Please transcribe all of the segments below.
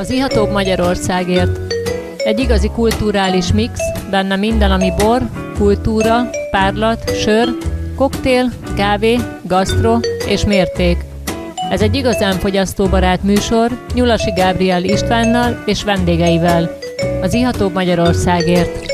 Az Ihatóbb Magyarországért. Egy igazi kulturális mix, benne minden, ami bor, kultúra, párlat, sör, koktél, kávé, gasztro és mérték. Ez egy igazán fogyasztóbarát műsor Nyulasi Gábriel Istvánnal és vendégeivel. Az Ihatóbb Magyarországért.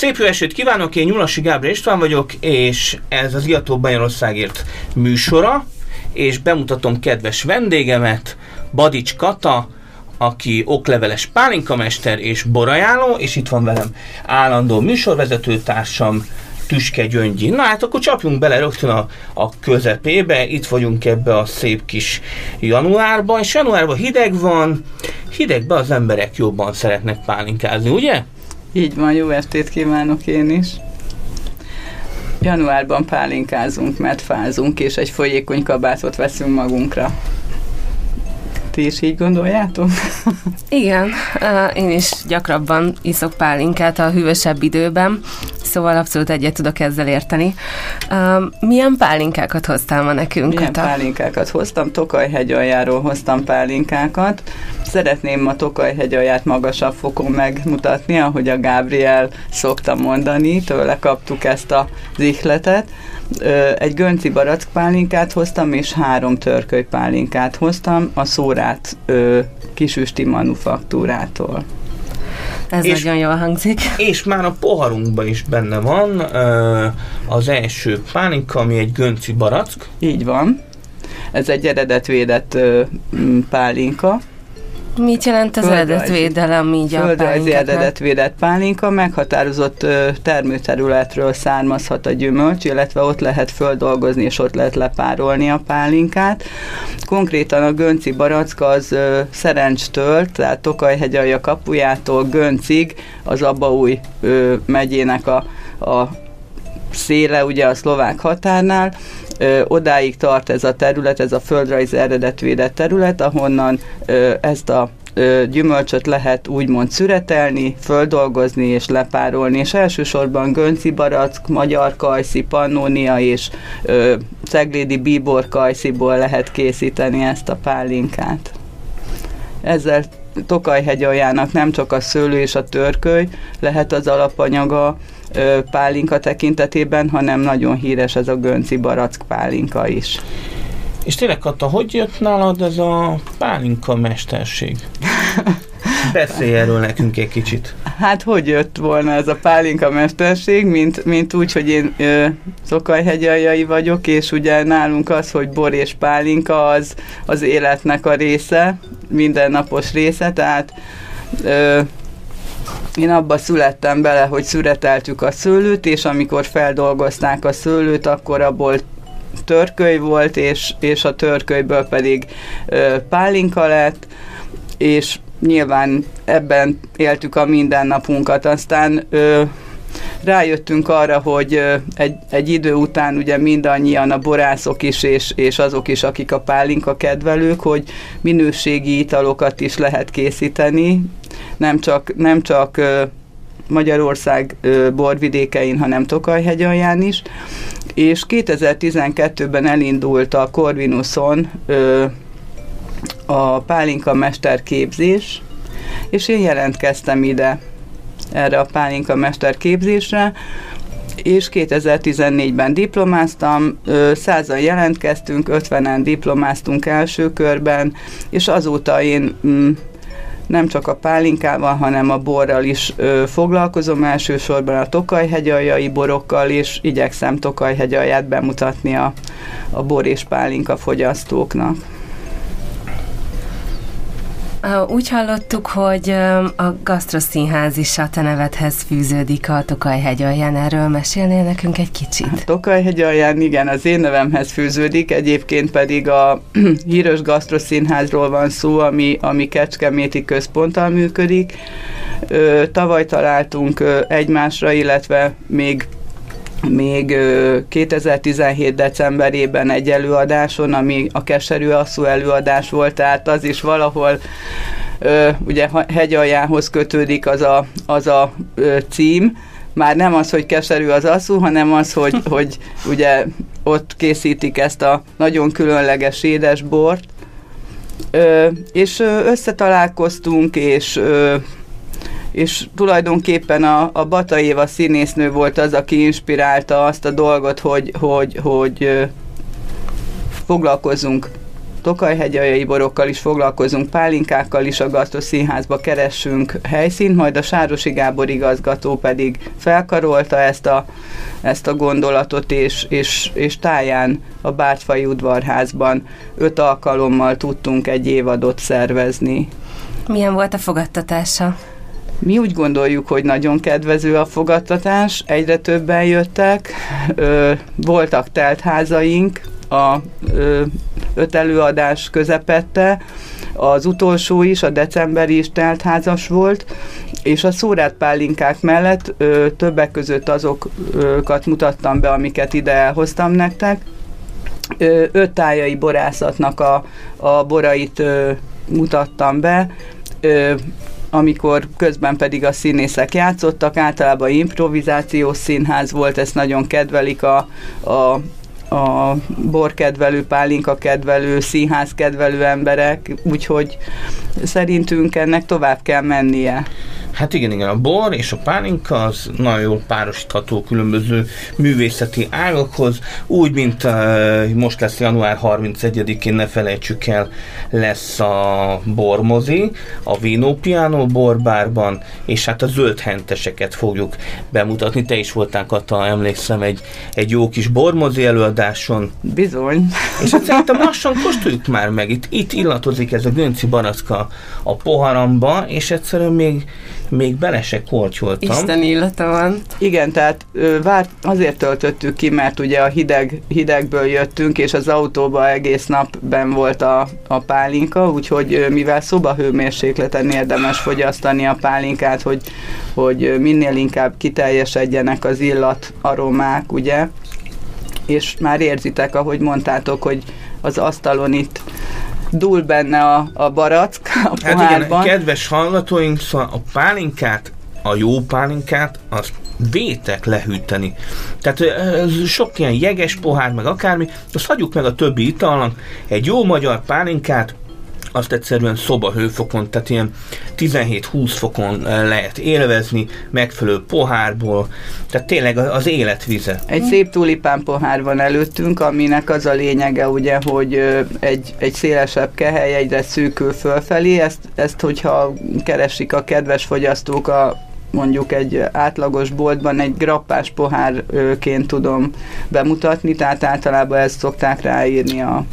Szép jó esőt kívánok, én Nyulasi Gábor István vagyok, és ez az Iató Bajorországért műsora, és bemutatom kedves vendégemet, Badics Kata, aki okleveles pálinkamester és borajáló, és itt van velem állandó műsorvezetőtársam, Tüske Gyöngyi. Na hát akkor csapjunk bele rögtön a, a közepébe, itt vagyunk ebbe a szép kis januárban, és januárban hideg van, hidegben az emberek jobban szeretnek pálinkázni, ugye? Így van, jó estét kívánok én is. Januárban pálinkázunk, mert fázunk, és egy folyékony kabátot veszünk magunkra. Ti is így gondoljátok? Igen, én is gyakrabban iszok pálinkát a hűvösebb időben, szóval abszolút egyet tudok ezzel érteni. Milyen pálinkákat hoztál ma nekünk? Milyen Kata? pálinkákat hoztam? Tokajhegy aljáról hoztam pálinkákat. Szeretném a Tokajhegy alját magasabb fokon megmutatni, ahogy a Gabriel szokta mondani, tőle kaptuk ezt a zihletet egy gönci barackpálinkát hoztam, és három törköly pálinkát hoztam a szórát kisüsti manufaktúrától. Ez és, nagyon jól hangzik. És már a poharunkban is benne van az első pálinka, ami egy gönci barack. Így van. Ez egy eredetvédett pálinka Mit jelent az eredetvédelem így a Földrajzi eredetvédett pálinka, meghatározott termőterületről származhat a gyümölcs, illetve ott lehet földolgozni, és ott lehet lepárolni a pálinkát. Konkrétan a Gönci baracka az Szerencstől, tehát Tokajhegyalja kapujától Göncig, az Abaúj megyének a, a széle, ugye a szlovák határnál, ö, odáig tart ez a terület, ez a földrajzi eredetvédett terület, ahonnan ö, ezt a gyümölcsöt lehet úgymond szüretelni, földolgozni és lepárolni, és elsősorban Gönci barack, magyar kajszi, pannónia és ö, ceglédi bíbor kajsziból lehet készíteni ezt a pálinkát. Ezzel Tokajhegy aljának nem csak a szőlő és a törköly lehet az alapanyaga, pálinka tekintetében, hanem nagyon híres ez a Gönci barack pálinka is. És tényleg, Kata, hogy jött nálad ez a pálinka mesterség? Beszélj erről nekünk egy kicsit. Hát hogy jött volna ez a pálinka mesterség, mint, mint úgy, hogy én ö, Szokajhegyaljai vagyok, és ugye nálunk az, hogy bor és pálinka az az életnek a része, mindennapos része, tehát ö, én abba születtem bele, hogy szüreteltük a szőlőt, és amikor feldolgozták a szőlőt, akkor abból törköly volt, és, és a törkölyből pedig ö, pálinka lett, és nyilván ebben éltük a mindennapunkat. Aztán ö, rájöttünk arra, hogy egy, egy idő után ugye mindannyian a borászok is, és, és azok is, akik a pálinka kedvelők, hogy minőségi italokat is lehet készíteni, nem csak, nem csak Magyarország borvidékein, hanem Tokajhegyalján is, és 2012-ben elindult a Corvinuson a pálinka mesterképzés, és én jelentkeztem ide erre a pálinka mesterképzésre, és 2014-ben diplomáztam, százan jelentkeztünk, 50-en diplomáztunk első körben, és azóta én mm, nem csak a pálinkával, hanem a borral is ö, foglalkozom, elsősorban a Tokajhegyaljai borokkal, és igyekszem Tokajhegyalját bemutatni a, a bor és pálinka fogyasztóknak. Úgy hallottuk, hogy a gasztroszínház is a te nevedhez fűződik a Tokajhegy alján. Erről mesélnél nekünk egy kicsit? A Tokajhegy alján igen, az én nevemhez fűződik, egyébként pedig a híres gasztroszínházról van szó, ami, ami Kecskeméti központtal működik. Tavaly találtunk egymásra, illetve még még 2017. decemberében egy előadáson, ami a keserű asszú előadás volt, tehát az is valahol ugye hegyaljához kötődik az a, az a cím, már nem az, hogy keserű az asszú, hanem az, hogy, hogy ugye ott készítik ezt a nagyon különleges édesbort, Ö, és összetalálkoztunk, és ö, és tulajdonképpen a, a Bata Éva színésznő volt az, aki inspirálta azt a dolgot, hogy, hogy, hogy foglalkozunk Tokajhegyajai borokkal is foglalkozunk, pálinkákkal is a Gasztos Színházba keressünk helyszínt, majd a Sárosi Gábor igazgató pedig felkarolta ezt a, ezt a gondolatot, és, és, és táján a Bártfai udvarházban öt alkalommal tudtunk egy évadot szervezni. Milyen volt a fogadtatása? Mi úgy gondoljuk, hogy nagyon kedvező a fogadtatás, egyre többen jöttek, ö, voltak teltházaink, a ö, öt előadás közepette, az utolsó is, a decemberi is teltházas volt, és a szórát pálinkák mellett ö, többek között azokat mutattam be, amiket ide elhoztam nektek. Ö, öt tájai borászatnak a, a borait ö, mutattam be, ö, amikor közben pedig a színészek játszottak, általában improvizációs színház volt, ezt nagyon kedvelik a, a a borkedvelő, pálinka kedvelő, színház kedvelő emberek, úgyhogy szerintünk ennek tovább kell mennie. Hát igen, igen, a bor és a pálinka az nagyon jól párosítható különböző művészeti ágakhoz, úgy, mint uh, most lesz január 31-én, ne felejtsük el, lesz a bormozi, a Vino Piano borbárban, és hát a zöld henteseket fogjuk bemutatni. Te is voltál, Kata, emlékszem, egy, egy jó kis bormozi előadáson. Bizony. És hát szerintem lassan kóstoljuk már meg. Itt, itt illatozik ez a Gönci baracka a poharamba, és egyszerűen még még bele se kortyoltam. Isten illata van. Igen, tehát várt, azért töltöttük ki, mert ugye a hideg, hidegből jöttünk, és az autóban egész nap ben volt a, a pálinka, úgyhogy mivel szobahőmérsékleten érdemes fogyasztani a pálinkát, hogy, hogy minél inkább kiteljesedjenek az illat, aromák, ugye, és már érzitek, ahogy mondtátok, hogy az asztalon itt dúl benne a, a barack a hát igen, kedves hallgatóink, szóval a pálinkát, a jó pálinkát, azt vétek lehűteni. Tehát sok ilyen jeges pohár, meg akármi, azt hagyjuk meg a többi italnak, egy jó magyar pálinkát, azt egyszerűen szoba hőfokon, tehát ilyen 17-20 fokon eh, lehet élvezni, megfelelő pohárból, tehát tényleg az életvize. Egy szép tulipán pohár van előttünk, aminek az a lényege ugye, hogy egy, egy szélesebb kehely egyre szűkül fölfelé, ezt, ezt hogyha keresik a kedves fogyasztók a mondjuk egy átlagos boltban egy grappás pohárként tudom bemutatni, tehát általában ezt szokták ráírni a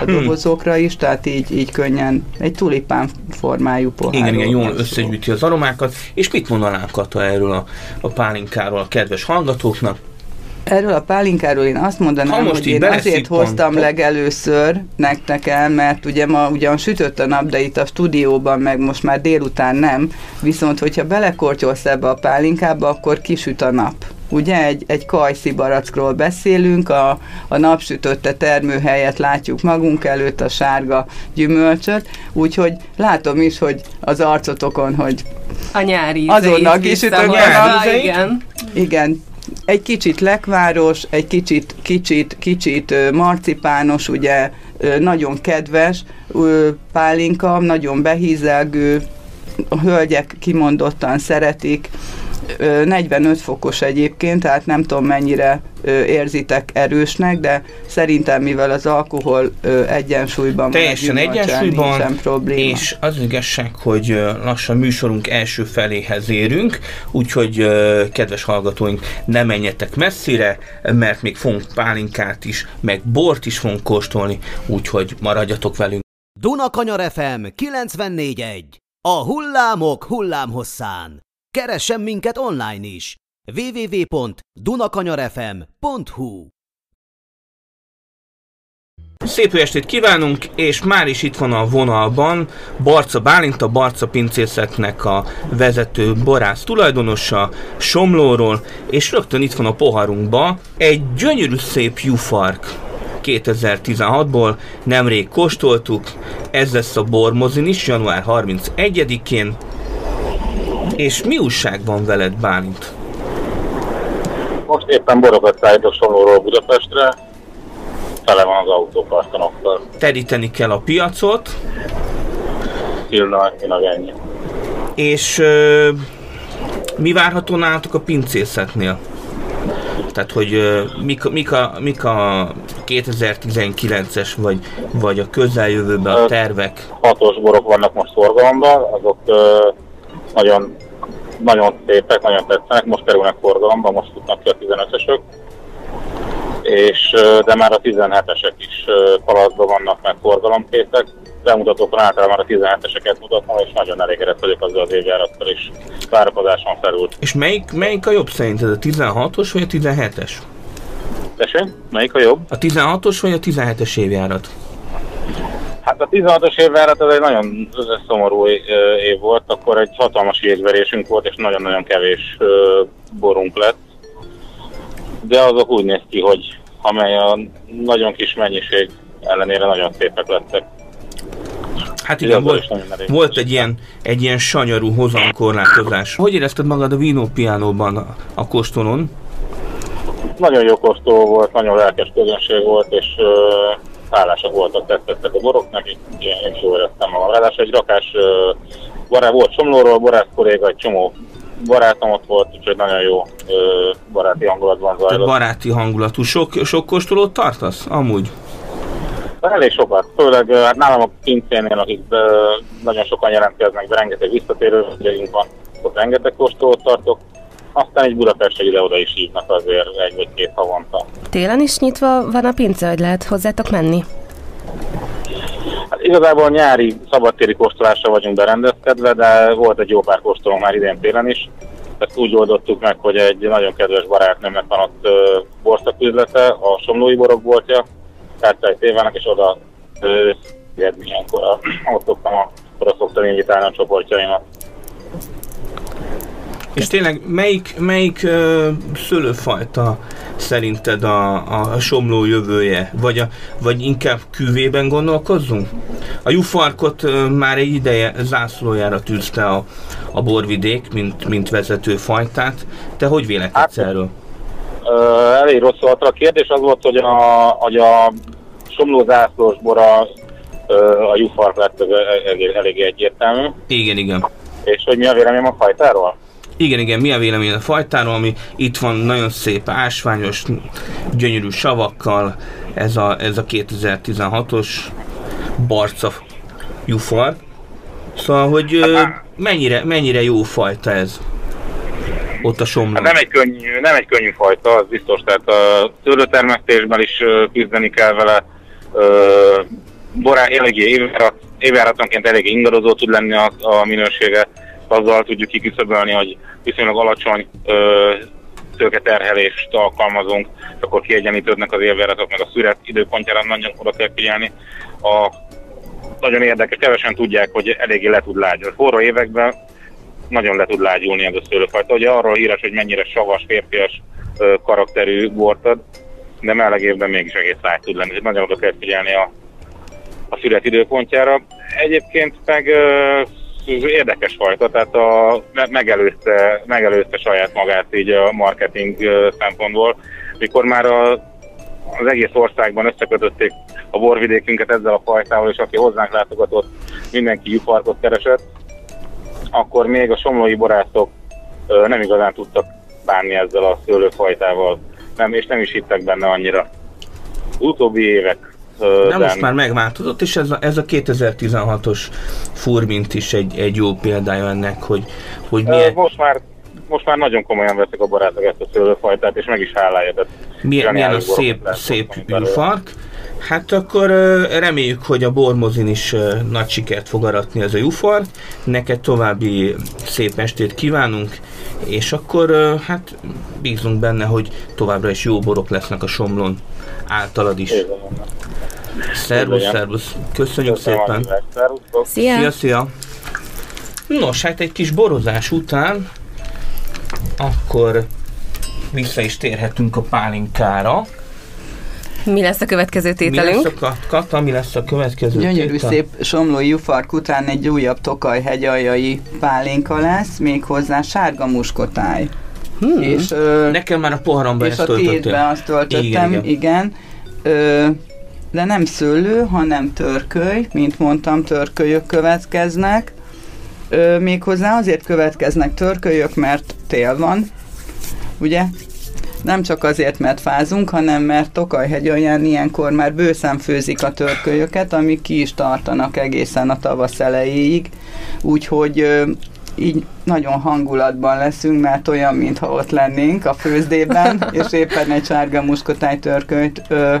a dobozokra is, tehát így, így könnyen egy tulipán formájú pohár. Igen, igen, jól összegyűjti az aromákat. És mit mondanánk Kata erről a, a pálinkáról a kedves hallgatóknak? Erről a pálinkáról én azt mondanám, hogy én azért hoztam legelőször nektek el, mert ugye ma ugyan sütött a nap, de itt a stúdióban meg most már délután nem, viszont hogyha belekortyolsz ebbe a pálinkába, akkor kisüt a nap. Ugye egy, egy kajszi barackról beszélünk, a, a napsütötte termőhelyet látjuk magunk előtt, a sárga gyümölcsöt, úgyhogy látom is, hogy az arcotokon, hogy a nyári azonnal kisütök igen. Igen, egy kicsit lekváros, egy kicsit, kicsit, kicsit marcipános, ugye nagyon kedves pálinka, nagyon behízelgő, a hölgyek kimondottan szeretik, 45 fokos egyébként, tehát nem tudom mennyire érzitek erősnek, de szerintem mivel az alkohol egyensúlyban Teljesen van, egyensúlyban, probléma. és az igazság, hogy lassan műsorunk első feléhez érünk, úgyhogy kedves hallgatóink, ne menjetek messzire, mert még fogunk pálinkát is, meg bort is fogunk kóstolni, úgyhogy maradjatok velünk. Dunakanyar FM 94.1 A hullámok hullámhosszán Keressen minket online is! www.dunakanyarfm.hu Szép estét kívánunk, és már is itt van a vonalban Barca Bálint, a Barca pincészetnek a vezető borász tulajdonosa Somlóról, és rögtön itt van a poharunkba egy gyönyörű szép jufark 2016-ból, nemrég kóstoltuk, ez lesz a bormozin is, január 31-én, és mi újság van veled, Bálint? Most éppen borokat szállítok Somlóról Budapestre, tele van az autókartonokkal. Teríteni kell a piacot, Pillanatnyilag ennyi. és ö, mi várható nálatok a pincészetnél? Tehát, hogy ö, mik, a- mik, a, mik a 2019-es vagy, vagy a közeljövőben a tervek? Hatos borok vannak most forgalomban, azok ö, nagyon, nagyon szépek, nagyon tetszenek, most kerülnek forgalomba, most futnak ki a 15-ösök. És, de már a 17-esek is ö, palaszban vannak, meg forgalomkészek. Bemutatókon általában már a 17-eseket mutatom, és nagyon elégedett vagyok azzal az évjárattal is. Várakozáson felül. És melyik, melyik a jobb szerinted? A 16-os vagy a 17-es? Tessék, melyik a jobb? A 16-os vagy a 17-es évjárat? Hát a 16-os évvárat az egy nagyon szomorú év volt, akkor egy hatalmas jégverésünk volt, és nagyon-nagyon kevés borunk lett. De azok úgy néz ki, hogy amely a nagyon kis mennyiség ellenére nagyon szépek lettek. Hát igen, volt, volt egy ilyen, egy ilyen sanyarú hozamkorlátozás. Hogy érezted magad a Vino Pianóban a, kóstolón? Nagyon jó kóstoló volt, nagyon lelkes közönség volt, és ö, hálásak voltak, tetszettek a borok nekik, én, is jól éreztem magam. Ráadásul egy rakás barát volt Somlóról, barász kolléga, egy csomó barátom ott volt, úgyhogy nagyon jó ö, baráti hangulatban zajlott. baráti hangulatú. Sok, sok kóstolót tartasz? Amúgy. Elég sokat, főleg hát nálam a pincénél, akik ö, nagyon sokan jelentkeznek, de rengeteg visszatérő van, ott rengeteg kóstolót tartok. Aztán egy Budapestre ide-oda is hívnak azért egy vagy két havonta. Télen is nyitva van a pince, hogy lehet hozzátok menni? Hát igazából nyári szabadtéri kóstolásra vagyunk berendezkedve, de volt egy jó pár kóstolónk már idén télen is. Ezt úgy oldottuk meg, hogy egy nagyon kedves barátnőmnek van ott borszaküzlete, a Somlói Borok boltja, Kártyai tévának, és oda ö, ilyenkor, ott szoktam, a, oda szoktam invitálni a csoportjaimat. És tényleg melyik, melyik ö, szőlőfajta szerinted a, a somló jövője? Vagy, a, vagy inkább küvében gondolkozzunk? A jufarkot ö, már egy ideje zászlójára tűzte a, a borvidék, mint, mint vezető fajtát. Te hogy vélekedsz Hát- erről? Ö, elég rossz volt a kérdés, az volt, hogy a, hogy a Somló zászlós bora ö, a jufark lett, ez elég, elég egyértelmű. Igen, igen. És hogy mi a véleményem a fajtáról? Igen, igen, mi a vélemény a fajtáról, ami itt van nagyon szép ásványos, gyönyörű savakkal, ez a, ez a 2016-os barca jufar. Szóval, hogy ö, mennyire, mennyire jó fajta ez ott a somlón. Hát nem egy könnyű, nem egy könnyű fajta, az biztos, tehát a szőlőtermesztésben is küzdeni kell vele, borá, eléggé évjárat, évjáratonként eléggé ingadozó tud lenni a, a minősége, azzal tudjuk kiküszöbölni, hogy viszonylag alacsony ö, tőketerhelést alkalmazunk, akkor kiegyenlítődnek az évjáratok, meg a szüret időpontjára nagyon oda kell figyelni. A, nagyon érdekes, kevesen tudják, hogy eléggé le tud lágyulni. Forró években nagyon le tud lágyulni ez a szőlőfajta. Ugye arról híres, hogy mennyire savas, férfias ö, karakterű bort de meleg évben mégis egész lágy tud lenni. Nagyon oda kell figyelni a, a szület időpontjára. Egyébként meg ö, érdekes fajta, tehát a, me- megelőzte, megelőzte saját magát így a marketing szempontból, mikor már a, az egész országban összekötötték a borvidékünket ezzel a fajtával, és aki hozzánk látogatott, mindenki jufarkot keresett, akkor még a somlói borászok nem igazán tudtak bánni ezzel a szőlőfajtával, nem, és nem is hittek benne annyira. Utóbbi évek De most már megváltozott, és ez a, ez a 2016-os furmint is egy, egy jó példája ennek, hogy, hogy milyen, Most már, most már nagyon komolyan veszik a barátok ezt a szőlőfajtát, és meg is hálálja. Tehát milyen, milyen a szép, szép jufark. Hát akkor reméljük, hogy a bormozin is nagy sikert fog aratni ez a jufark. Neked további szép estét kívánunk, és akkor hát bízunk benne, hogy továbbra is jó borok lesznek a somlon általad is. Van. Szervusz, szervusz. Köszönjük Köszönöm szépen. Szia! Szia, szia! Nos, hát egy kis borozás után akkor vissza is térhetünk a pálinkára. Mi lesz a következő Mi tételünk? lesz a ka- kata, mi lesz a következő Gyönyörű tétel? szép somlói jufark után egy újabb tokaj hegyaljai pálinka lesz, méghozzá sárga muskotáj. Hmm. És, ö, Nekem már a poharamba és ezt a tiédbe azt töltöttem, Igen, igen. igen. igen. Ö, de nem szőlő, hanem törköly, mint mondtam, törkölyök következnek. Ö, méghozzá azért következnek törkölyök, mert tél van, ugye? Nem csak azért, mert fázunk, hanem mert Tokajhegy olyan ilyenkor már bőszen főzik a törkölyöket, amik ki is tartanak egészen a tavasz elejéig. Úgyhogy így nagyon hangulatban leszünk, mert olyan, mintha ott lennénk a főzdében, és éppen egy sárga muskotáj törkönyt ö,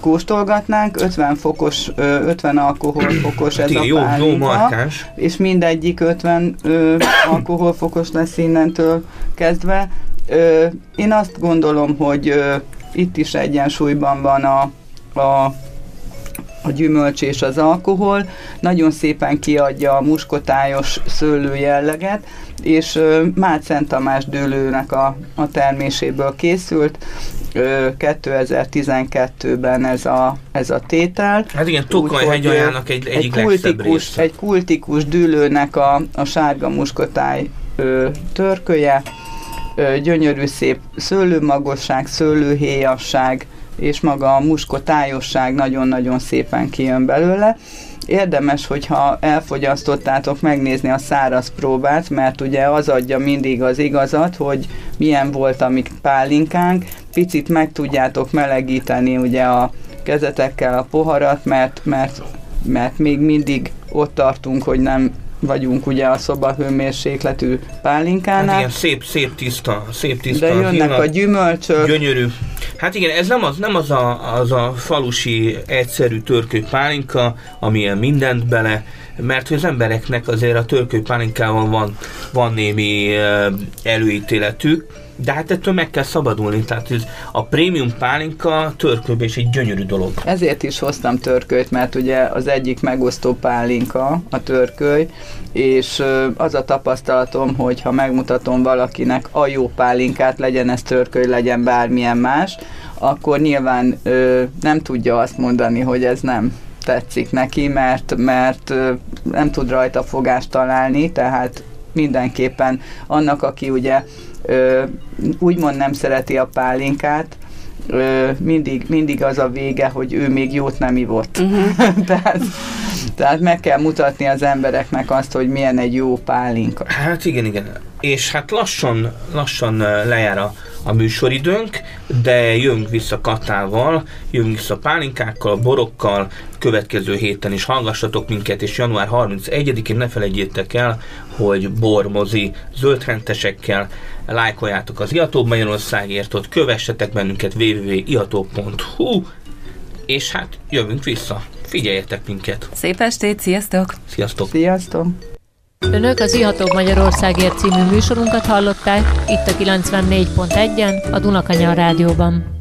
kóstolgatnánk, 50 fokos, ö, 50 alkoholfokos ez Igen, a jó, jó pálinka, markáns. és mindegyik 50 ö, alkoholfokos lesz innentől kezdve. Ö, én azt gondolom, hogy ö, itt is egyensúlyban van a, a a gyümölcs és az alkohol, nagyon szépen kiadja a muskotályos szőlő jelleget, és Mád Szent Tamás dőlőnek a, a terméséből készült. Ö, 2012-ben ez a, ez a tétel. Hát igen, Tokaj hegyajának egy, egy kultikus, egy kultikus dűlőnek a, a sárga muskotáj ö, törköje, ö, gyönyörű szép szőlőmagosság, szőlőhéjasság, és maga a muskotájosság nagyon-nagyon szépen kijön belőle. Érdemes, hogyha elfogyasztottátok megnézni a száraz próbát, mert ugye az adja mindig az igazat, hogy milyen volt a mi pálinkánk, picit meg tudjátok melegíteni ugye a kezetekkel a poharat, mert, mert, mert még mindig ott tartunk, hogy nem vagyunk ugye a szobahőmérsékletű Hát pálinkánál, igen, szép, szép tiszta, szép tiszta. de jönnek a gyümölcsök, Gyönyörű. Hát igen, ez nem az, nem az, a, az a falusi egyszerű törkő pálinka, amilyen mindent bele, mert hogy az embereknek azért a törkő pálinkával van, van némi előítéletük, de hát ettől meg kell szabadulni, tehát ez a prémium pálinka törkőben is egy gyönyörű dolog. Ezért is hoztam törkölyt, mert ugye az egyik megosztó pálinka a törköly, és az a tapasztalatom, hogy ha megmutatom valakinek a jó pálinkát, legyen ez törköly, legyen bármilyen más, akkor nyilván ö, nem tudja azt mondani, hogy ez nem tetszik neki, mert, mert nem tud rajta fogást találni, tehát mindenképpen annak, aki ugye ö, úgymond nem szereti a pálinkát, ö, mindig, mindig az a vége, hogy ő még jót nem ivott. Uh-huh. tehát, tehát meg kell mutatni az embereknek azt, hogy milyen egy jó pálinka. Hát igen, igen. És hát lassan, lassan lejár a, a műsoridőnk, de jövünk vissza Katával, jövünk vissza pálinkákkal, borokkal, következő héten is hallgassatok minket, és január 31-én ne felejtjétek el, hogy bormozi zöldrentesekkel lájkoljátok az Iható Magyarországért, ott kövessetek bennünket www.iható.hu, és hát jövünk vissza. Figyeljetek minket. Szép estét, sziasztok! Sziasztok! Sziasztok! Önök az Ihatóbb Magyarországért című műsorunkat hallották itt a 94.1-en, a Dunakanyar Rádióban.